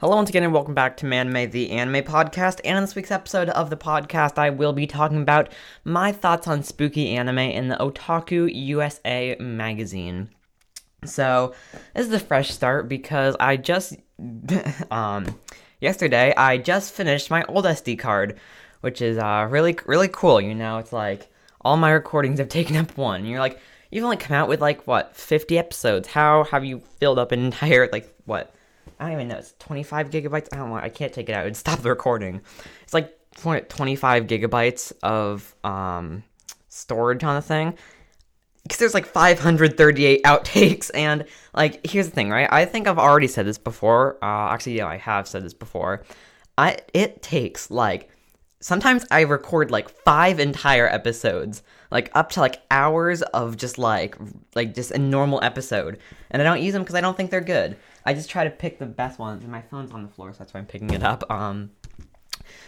Hello, once again, and welcome back to Manime, the anime podcast. And in this week's episode of the podcast, I will be talking about my thoughts on spooky anime in the Otaku USA magazine. So, this is a fresh start because I just, um, yesterday, I just finished my old SD card, which is, uh, really, really cool. You know, it's like all my recordings have taken up one. And You're like, you've only come out with like, what, 50 episodes. How have you filled up an entire, like, what? I don't even know. It's 25 gigabytes. I don't know. I can't take it out. It'd stop the recording. It's like 25 gigabytes of um, storage on the thing. Because there's like 538 outtakes. And like, here's the thing, right? I think I've already said this before. Uh, actually, yeah, I have said this before. I it takes like sometimes I record like five entire episodes, like up to like hours of just like like just a normal episode, and I don't use them because I don't think they're good. I just try to pick the best ones, and my phone's on the floor, so that's why I'm picking it up. Um,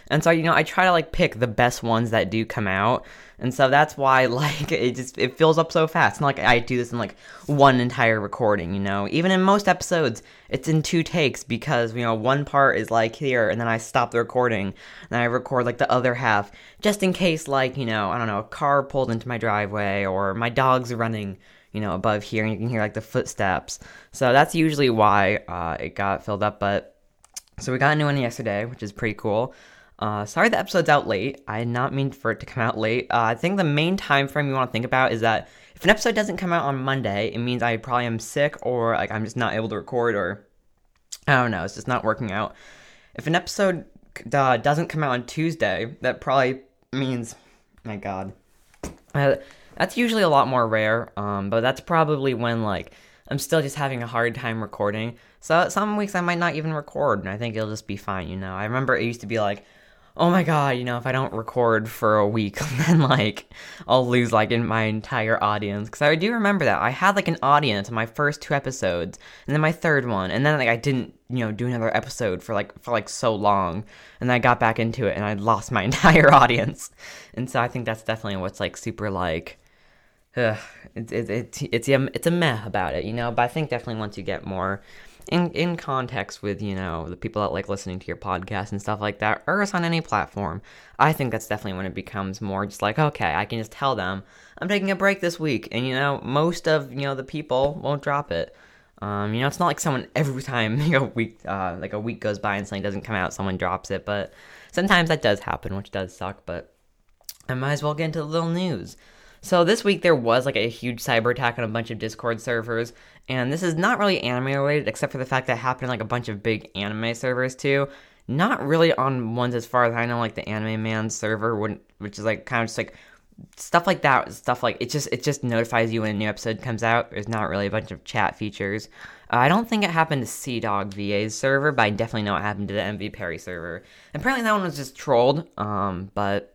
and so you know, I try to like pick the best ones that do come out, and so that's why like it just it fills up so fast. Not like I do this in like one entire recording, you know. Even in most episodes, it's in two takes because you know one part is like here, and then I stop the recording, and I record like the other half just in case like you know I don't know a car pulled into my driveway or my dog's running you know, above here, and you can hear like the footsteps. So that's usually why uh, it got filled up. But so we got a new one yesterday, which is pretty cool. Uh, sorry the episode's out late. I did not mean for it to come out late. Uh, I think the main time frame you want to think about is that if an episode doesn't come out on Monday, it means I probably am sick or like I'm just not able to record or I don't know, it's just not working out. If an episode uh, doesn't come out on Tuesday, that probably means, my God, uh, that's usually a lot more rare, um, but that's probably when like I'm still just having a hard time recording. So some weeks I might not even record, and I think it'll just be fine. You know, I remember it used to be like, oh my god, you know, if I don't record for a week, then like I'll lose like in my entire audience. Because I do remember that I had like an audience in my first two episodes, and then my third one, and then like I didn't, you know, do another episode for like for like so long, and I got back into it, and I lost my entire audience. And so I think that's definitely what's like super like uh, it's it, it, it's a, it's a meh about it, you know. But I think definitely once you get more in in context with you know the people that like listening to your podcast and stuff like that, or it's on any platform, I think that's definitely when it becomes more just like okay, I can just tell them I'm taking a break this week, and you know most of you know the people won't drop it. Um, you know, it's not like someone every time you know week uh, like a week goes by and something doesn't come out, someone drops it. But sometimes that does happen, which does suck. But I might as well get into the little news. So this week there was like a huge cyber attack on a bunch of Discord servers, and this is not really anime related, except for the fact that it happened like a bunch of big anime servers too. Not really on ones as far as I know, like the Anime Man server, which is like kind of just like stuff like that. Stuff like it just it just notifies you when a new episode comes out. There's not really a bunch of chat features. Uh, I don't think it happened to CDawgVA's server, but I definitely know it happened to the MV Perry server. Apparently that one was just trolled. Um, but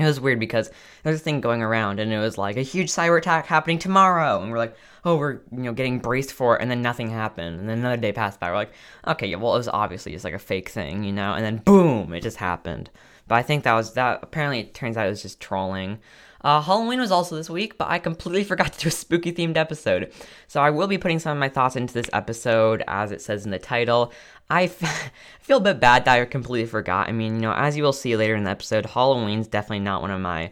it was weird because there's a thing going around and it was like a huge cyber attack happening tomorrow and we're like oh we're you know getting braced for it and then nothing happened and then another day passed by we're like okay yeah well it was obviously just like a fake thing you know and then boom it just happened but i think that was that apparently it turns out it was just trolling uh, Halloween was also this week, but I completely forgot to do a spooky themed episode. So I will be putting some of my thoughts into this episode, as it says in the title. I f- feel a bit bad that I completely forgot. I mean, you know, as you will see later in the episode, Halloween's definitely not one of my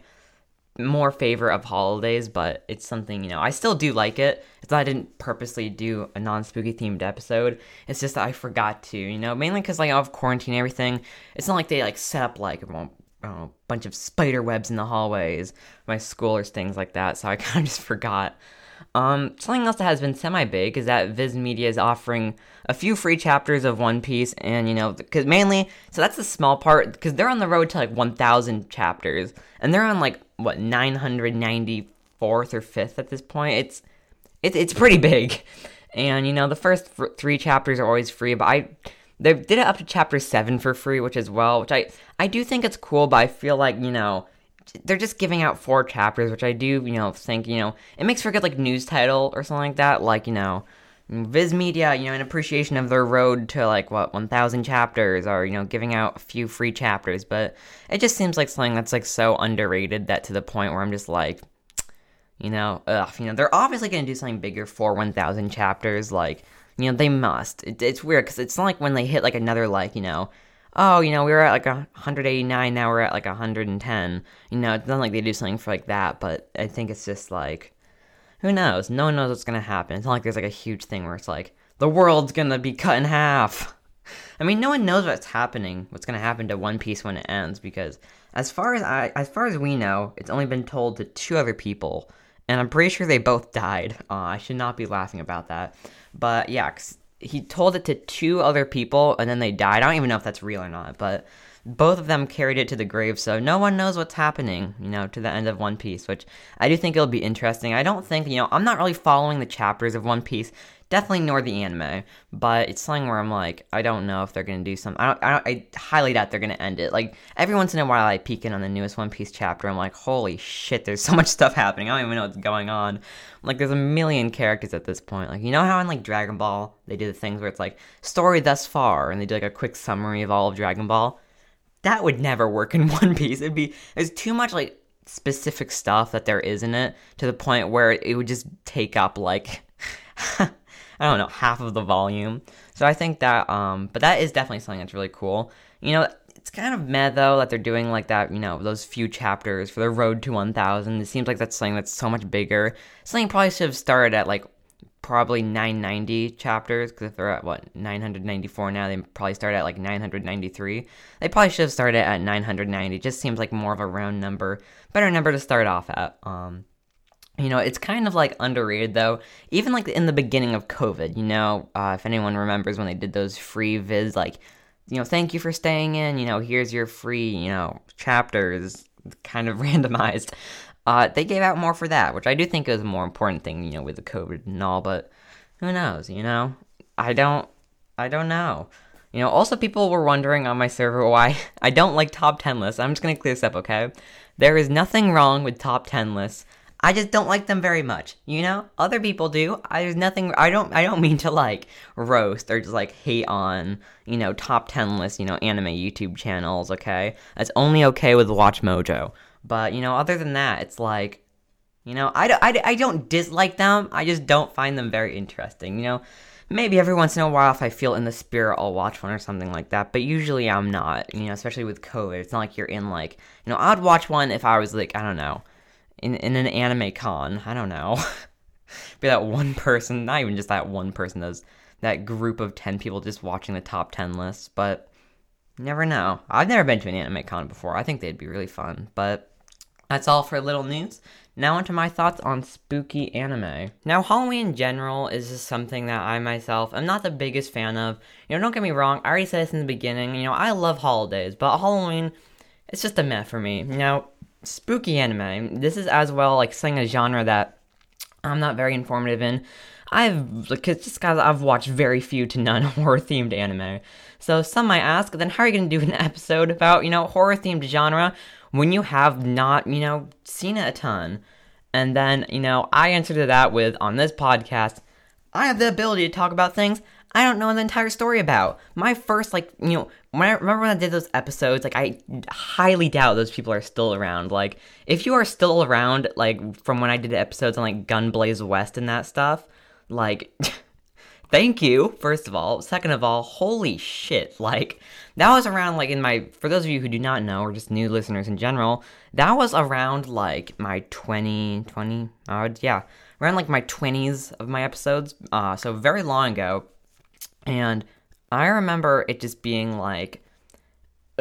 more favor of holidays, but it's something, you know, I still do like it. It's I didn't purposely do a non spooky themed episode. It's just that I forgot to, you know, mainly because, like, of quarantine and everything. It's not like they, like, set up, like, a bunch of spider webs in the hallways, my school, or things like that, so I kind of just forgot. Um, something else that has been semi big is that Viz Media is offering a few free chapters of One Piece, and you know, because mainly, so that's the small part, because they're on the road to like 1,000 chapters, and they're on like what 994th or 5th at this point. It's it's it's pretty big, and you know, the first three chapters are always free, but I they did it up to chapter seven for free, which as well, which I I do think it's cool, but I feel like you know they're just giving out four chapters, which I do, you know, think, you know, it makes for a good, like, news title or something like that. Like, you know, Viz Media, you know, in appreciation of their road to, like, what, 1,000 chapters, or, you know, giving out a few free chapters. But it just seems like something that's, like, so underrated that to the point where I'm just like, you know, ugh, you know, they're obviously going to do something bigger for 1,000 chapters. Like, You know, they must. It, it's weird because it's not like when they hit like another like you know, oh you know we were at like 189 now we're at like 110. You know, it's not like they do something for like that, but I think it's just like who knows? No one knows what's gonna happen. It's not like there's like a huge thing where it's like the world's gonna be cut in half. I mean, no one knows what's happening, what's gonna happen to One Piece when it ends, because as far as I, as far as we know, it's only been told to two other people, and I'm pretty sure they both died. Uh, I should not be laughing about that, but yeah, he told it to two other people, and then they died. I don't even know if that's real or not, but both of them carried it to the grave, so no one knows what's happening, you know, to the end of One Piece, which I do think it'll be interesting. I don't think, you know, I'm not really following the chapters of One Piece, definitely nor the anime, but it's something where I'm like, I don't know if they're gonna do something. I don't, I, don't, I highly doubt they're gonna end it. Like every once in a while, I peek in on the newest One Piece chapter. I'm like, holy shit, there's so much stuff happening. I don't even know what's going on. Like there's a million characters at this point. Like you know how in like Dragon Ball they do the things where it's like story thus far, and they do like a quick summary of all of Dragon Ball that would never work in One Piece. It'd be there's too much like specific stuff that there is in it to the point where it would just take up like I don't know half of the volume. So I think that um, but that is definitely something that's really cool. You know, it's kind of meh though that they're doing like that. You know, those few chapters for the road to 1,000. It seems like that's something that's so much bigger. Something probably should have started at like probably 990 chapters because if they're at what 994 now they probably start at like 993 they probably should have started at 990 it just seems like more of a round number better number to start off at um you know it's kind of like underrated though even like in the beginning of covid you know uh, if anyone remembers when they did those free vids like you know thank you for staying in you know here's your free you know chapters kind of randomized uh, they gave out more for that, which I do think is a more important thing, you know, with the COVID and all. But who knows? You know, I don't, I don't know. You know, also people were wondering on my server why I don't like top 10 lists. I'm just gonna clear this up, okay? There is nothing wrong with top 10 lists. I just don't like them very much. You know, other people do. I, there's nothing. I don't. I don't mean to like roast or just like hate on you know top ten list You know, anime YouTube channels. Okay, that's only okay with Watch Mojo. But, you know, other than that, it's like, you know, I, I, I don't dislike them. I just don't find them very interesting. You know, maybe every once in a while, if I feel in the spirit, I'll watch one or something like that. But usually I'm not, you know, especially with COVID. It's not like you're in, like, you know, I'd watch one if I was, like, I don't know, in, in an anime con. I don't know. Be that one person, not even just that one person, those that group of 10 people just watching the top 10 lists. But never know. I've never been to an anime con before. I think they'd be really fun. But that's all for little news. Now onto my thoughts on spooky anime. Now Halloween in general is just something that I myself am not the biggest fan of. You know, don't get me wrong, I already said this in the beginning, you know, I love holidays, but Halloween, it's just a meh for me. Now, spooky anime, this is as well like saying a genre that I'm not very informative in. I've like, just because I've watched very few to none horror themed anime. So some might ask, then how are you gonna do an episode about, you know, horror themed genre when you have not, you know, seen it a ton. And then, you know, I answer to that with on this podcast, I have the ability to talk about things I don't know the entire story about. My first, like, you know, when I remember when I did those episodes, like, I highly doubt those people are still around. Like, if you are still around, like, from when I did episodes on, like, Gunblaze West and that stuff, like, thank you, first of all. Second of all, holy shit. Like, that was around, like, in my, for those of you who do not know, or just new listeners in general, that was around, like, my 20, 20, uh, yeah, around, like, my 20s of my episodes. Uh, so very long ago. And I remember it just being like,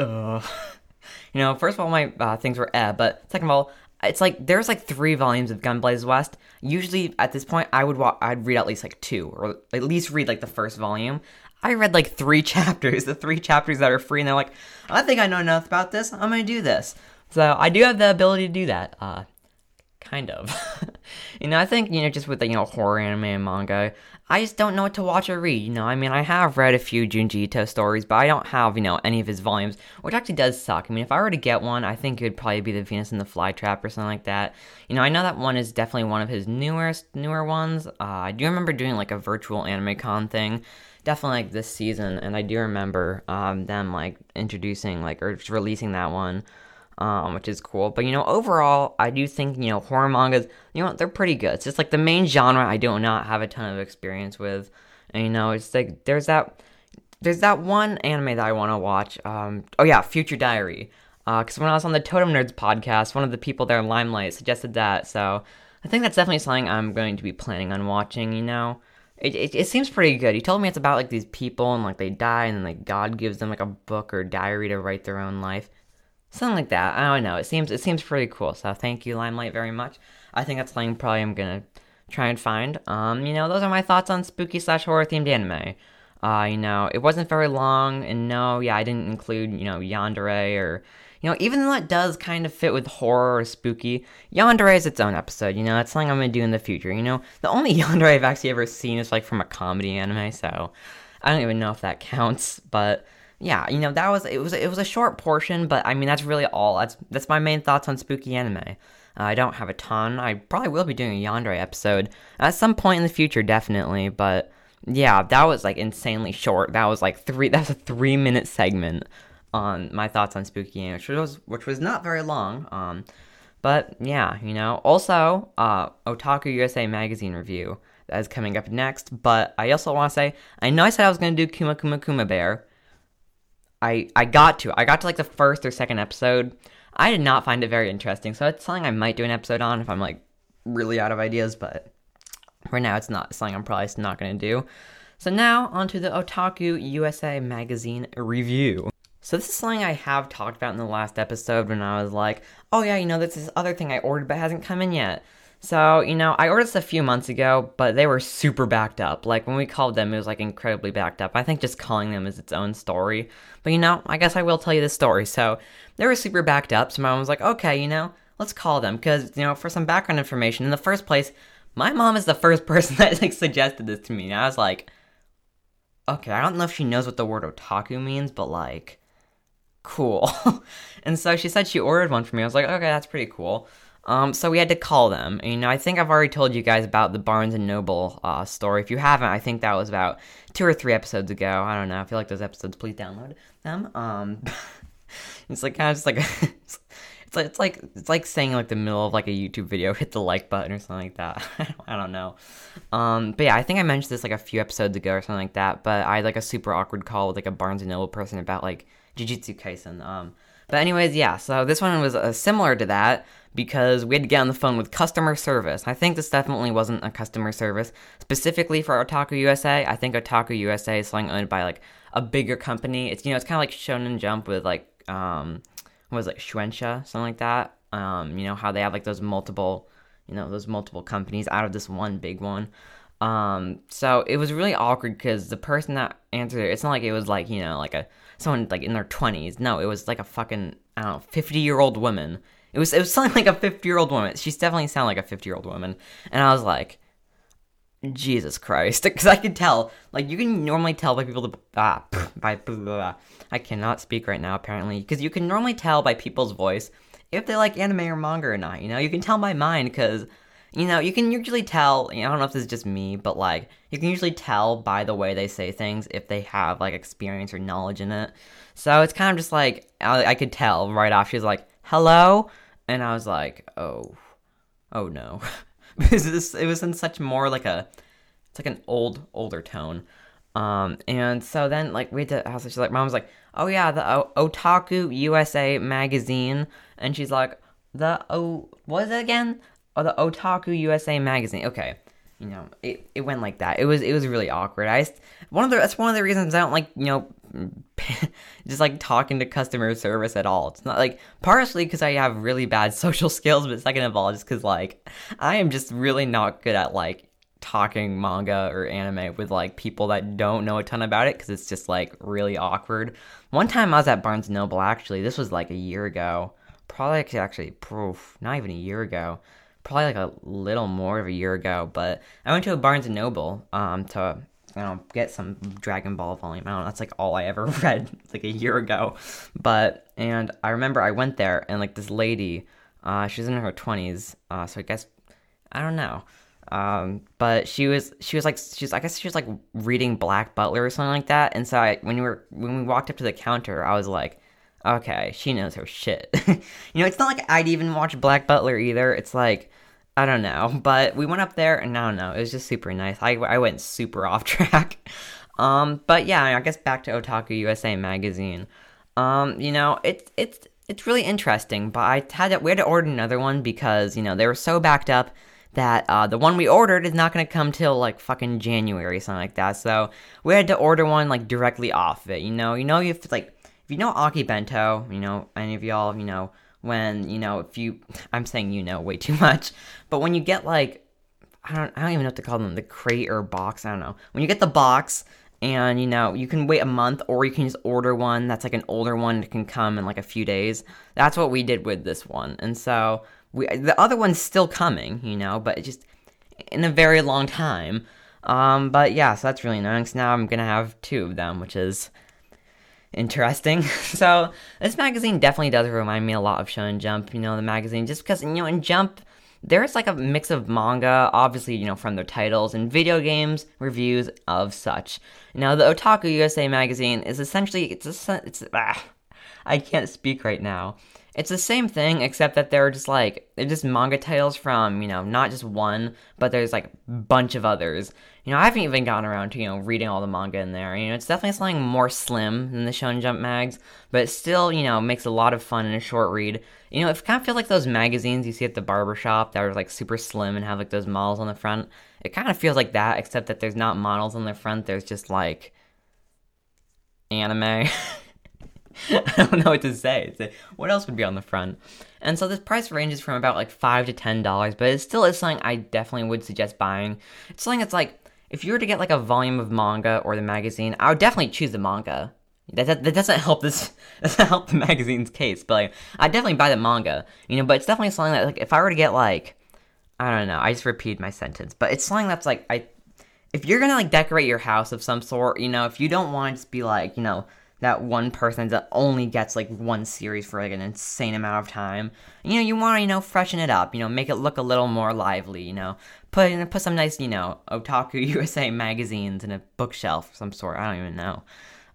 you know, first of all, my uh, things were eh, but second of all, it's like there's like three volumes of Gunblaze West. Usually at this point, I would I'd read at least like two, or at least read like the first volume. I read like three chapters, the three chapters that are free, and they're like, I think I know enough about this. I'm gonna do this. So I do have the ability to do that. Uh, kind of. you know, I think you know just with the you know horror anime and manga, I just don't know what to watch or read. You know, I mean, I have read a few Junji Ito stories, but I don't have, you know, any of his volumes, which actually does suck. I mean, if I were to get one, I think it would probably be the Venus and the Flytrap or something like that. You know, I know that one is definitely one of his newest, newer ones. Uh, I do remember doing like a virtual anime con thing, definitely like this season, and I do remember um, them like introducing like or releasing that one um, which is cool. But you know, overall, I do think you know horror mangas, you know, they're pretty good. It's just like the main genre I do not have a ton of experience with. And you know, it's like there's that there's that one anime that I want to watch. Um, oh yeah, Future Diary. Because uh, when I was on the Totem Nerds podcast, one of the people there, in Limelight, suggested that. So I think that's definitely something I'm going to be planning on watching. You know, it, it, it seems pretty good. He told me it's about like these people and like they die and then like God gives them like a book or diary to write their own life, something like that. I don't know. It seems it seems pretty cool. So thank you, Limelight, very much. I think that's something probably I'm gonna try and find. Um, you know, those are my thoughts on spooky slash horror themed anime. Uh, you know, it wasn't very long, and no, yeah, I didn't include, you know, Yandere or, you know, even though it does kind of fit with horror or spooky, Yandere is its own episode, you know, it's something I'm gonna do in the future, you know. The only Yandere I've actually ever seen is, like, from a comedy anime, so I don't even know if that counts, but yeah, you know, that was, it was, it was a short portion, but I mean, that's really all, that's, that's my main thoughts on spooky anime. Uh, I don't have a ton. I probably will be doing a Yandere episode at some point in the future, definitely, but yeah, that was like insanely short. That was like three. That's a three minute segment on my thoughts on spooky anime, which was which was not very long. Um, but yeah, you know. Also, uh, Otaku USA magazine review that is coming up next. But I also want to say, I know I said I was gonna do Kuma Kuma Kuma Bear. I I got to. I got to like the first or second episode. I did not find it very interesting, so it's something I might do an episode on if I'm like really out of ideas. But Right now, it's not something I'm probably not going to do. So now, onto the Otaku USA magazine review. So this is something I have talked about in the last episode when I was like, oh yeah, you know, this is other thing I ordered but hasn't come in yet. So, you know, I ordered this a few months ago, but they were super backed up. Like, when we called them, it was, like, incredibly backed up. I think just calling them is its own story. But, you know, I guess I will tell you the story. So, they were super backed up, so my mom was like, okay, you know, let's call them. Because, you know, for some background information, in the first place, my mom is the first person that like suggested this to me. And I was like, okay, I don't know if she knows what the word otaku means, but like, cool. and so she said she ordered one for me. I was like, okay, that's pretty cool. Um, so we had to call them. And, you know, I think I've already told you guys about the Barnes and Noble uh, story. If you haven't, I think that was about two or three episodes ago. I don't know. I feel like those episodes. Please download them. Um, it's like kind of just like it's like it's like it's like saying like the middle of like a YouTube video, hit the like button or something like that. I don't know. Um, but yeah, I think I mentioned this like a few episodes ago or something like that. But I had like a super awkward call with like a Barnes and Noble person about like Jujutsu Kaisen. Um, but anyways, yeah. So this one was uh, similar to that because we had to get on the phone with customer service. I think this definitely wasn't a customer service specifically for Otaku USA. I think Otaku USA is something owned by like a bigger company. It's you know it's kind of like Shonen Jump with like um what was like Shueisha, something like that. Um, you know how they have like those multiple, you know, those multiple companies out of this one big one. Um, so it was really awkward because the person that answered it, it's not like it was like you know like a someone like in their twenties. No, it was like a fucking I don't know fifty year old woman. It was it was something like a fifty year old woman. She's definitely sounded like a fifty year old woman, and I was like, Jesus Christ, because I could tell. Like you can normally tell by people to ah by blah, blah, blah. I cannot speak right now apparently because you can normally tell by people's voice if they like anime or manga or not. You know, you can tell by mine because you know you can usually tell. You know, I don't know if this is just me, but like you can usually tell by the way they say things if they have like experience or knowledge in it. So it's kind of just like I, I could tell right off. She was like, "Hello," and I was like, "Oh, oh no." because it was in such more like a it's like an old older tone um and so then like we had to ask she's like mom was like oh yeah the o- otaku usa magazine and she's like the oh what is it again oh the otaku usa magazine okay you know it, it went like that it was it was really awkward i one of the that's one of the reasons i don't like you know just like talking to customer service at all. It's not like partially because I have really bad social skills, but second of all, just because like I am just really not good at like talking manga or anime with like people that don't know a ton about it because it's just like really awkward. One time I was at Barnes Noble actually. This was like a year ago. Probably actually, proof, not even a year ago. Probably like a little more of a year ago, but I went to a Barnes and Noble um to you know, get some Dragon Ball volume. I don't know, that's like all I ever read like a year ago. But, and I remember I went there and like this lady, uh, she's in her 20s, uh, so I guess, I don't know. Um, but she was, she was like, she's, I guess she was like reading Black Butler or something like that. And so I, when we were, when we walked up to the counter, I was like, okay, she knows her shit. you know, it's not like I'd even watch Black Butler either. It's like, I don't know, but we went up there and I don't know, it was just super nice. I, I went super off track. Um, but yeah, I guess back to Otaku USA magazine. Um, you know, it's it's it's really interesting, but I had to, we had to order another one because you know they were so backed up that uh, the one we ordered is not going to come till like fucking January, something like that. So we had to order one like directly off it. You know, you know, if like if you know Aki Bento, you know, any of y'all, you know, when you know if you, I'm saying you know way too much, but when you get like I don't I don't even know what to call them, the crate or box. I don't know. When you get the box and you know you can wait a month or you can just order one that's like an older one that can come in like a few days that's what we did with this one and so we the other one's still coming you know but just in a very long time um but yeah so that's really nice now i'm gonna have two of them which is interesting so this magazine definitely does remind me a lot of shonen jump you know the magazine just because you know in jump there's like a mix of manga, obviously, you know, from their titles, and video games, reviews of such. Now, the Otaku USA magazine is essentially, it's a, it's, ah, I can't speak right now. It's the same thing, except that they're just like, they're just manga titles from, you know, not just one, but there's like a bunch of others. You know, I haven't even gotten around to, you know, reading all the manga in there. You know, it's definitely something more slim than the Shonen Jump mags, but still, you know, makes a lot of fun in a short read. You know, it kind of feels like those magazines you see at the barbershop that are like super slim and have like those models on the front. It kind of feels like that, except that there's not models on the front, there's just like anime. I don't know what to say. what else would be on the front? And so this price ranges from about like five to ten dollars, but it still is something I definitely would suggest buying. It's something that's like if you were to get like a volume of manga or the magazine, I would definitely choose the manga. That, that, that doesn't help this doesn't help the magazine's case, but like I definitely buy the manga, you know. But it's definitely something that like if I were to get like I don't know, I just repeated my sentence, but it's something that's like I if you're gonna like decorate your house of some sort, you know, if you don't want to be like you know that one person that only gets like one series for like an insane amount of time. You know, you want to you know freshen it up, you know, make it look a little more lively. You know, put put some nice you know Otaku USA magazines in a bookshelf of some sort. I don't even know.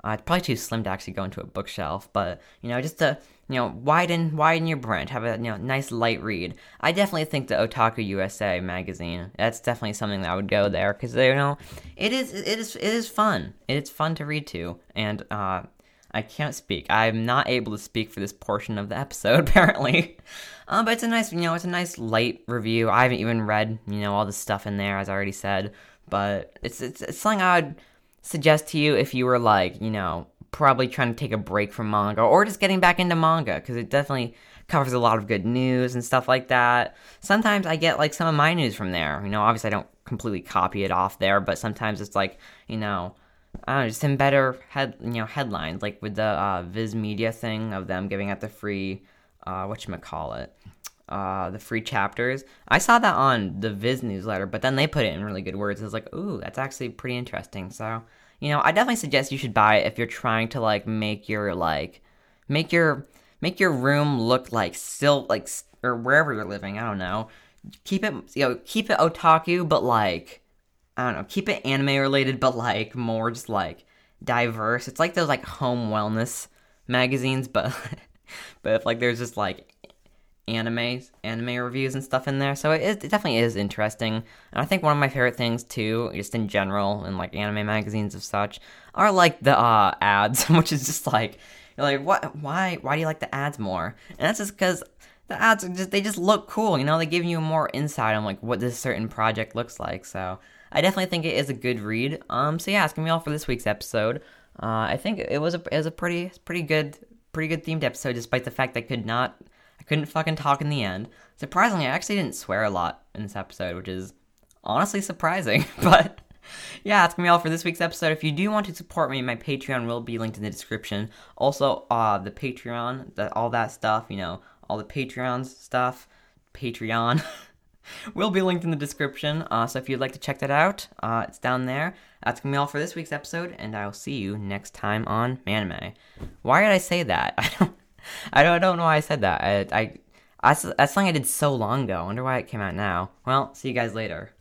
Uh, it's probably too slim to actually go into a bookshelf, but you know, just to you know widen widen your brand, have a you know nice light read. I definitely think the Otaku USA magazine. That's definitely something that I would go there because you know it is it is it is fun. It's fun to read to, and uh, I can't speak. I'm not able to speak for this portion of the episode apparently. Uh, but it's a nice you know it's a nice light review. I haven't even read you know all the stuff in there as I already said, but it's it's, it's something I would suggest to you if you were like, you know, probably trying to take a break from manga or just getting back into manga because it definitely covers a lot of good news and stuff like that. Sometimes I get like some of my news from there. You know, obviously I don't completely copy it off there, but sometimes it's like, you know, I don't know, just some better head, you know, headlines like with the uh, Viz Media thing of them giving out the free, uh, what you call it, uh, the free chapters. I saw that on the Viz newsletter, but then they put it in really good words. It's like, ooh, that's actually pretty interesting. So, you know, I definitely suggest you should buy it if you're trying to like make your like make your make your room look like still like or wherever you're living. I don't know. Keep it you know keep it otaku, but like I don't know. Keep it anime related, but like more just like diverse. It's like those like home wellness magazines, but but if like there's just like anime anime reviews and stuff in there. So it, is, it definitely is interesting. And I think one of my favorite things too, just in general, in like anime magazines of such, are like the uh, ads, which is just like you're like what why why do you like the ads more? And that's just because the ads just they just look cool. You know, they give you more insight on like what this certain project looks like. So I definitely think it is a good read. Um, so yeah, it's gonna be all for this week's episode. Uh, I think it was a it was a pretty pretty good pretty good themed episode, despite the fact I could not I couldn't fucking talk in the end. Surprisingly, I actually didn't swear a lot in this episode, which is honestly surprising. but yeah, that's gonna be all for this week's episode. If you do want to support me, my Patreon will be linked in the description. Also, uh, the Patreon, that all that stuff, you know, all the Patreons stuff, Patreon. will be linked in the description. Uh, so if you'd like to check that out, uh, it's down there. That's gonna be all for this week's episode, and I will see you next time on Manime. Why did I say that? I don't. I don't, I don't know why I said that. I, I, I, that's something I did so long ago. I wonder why it came out now. Well, see you guys later.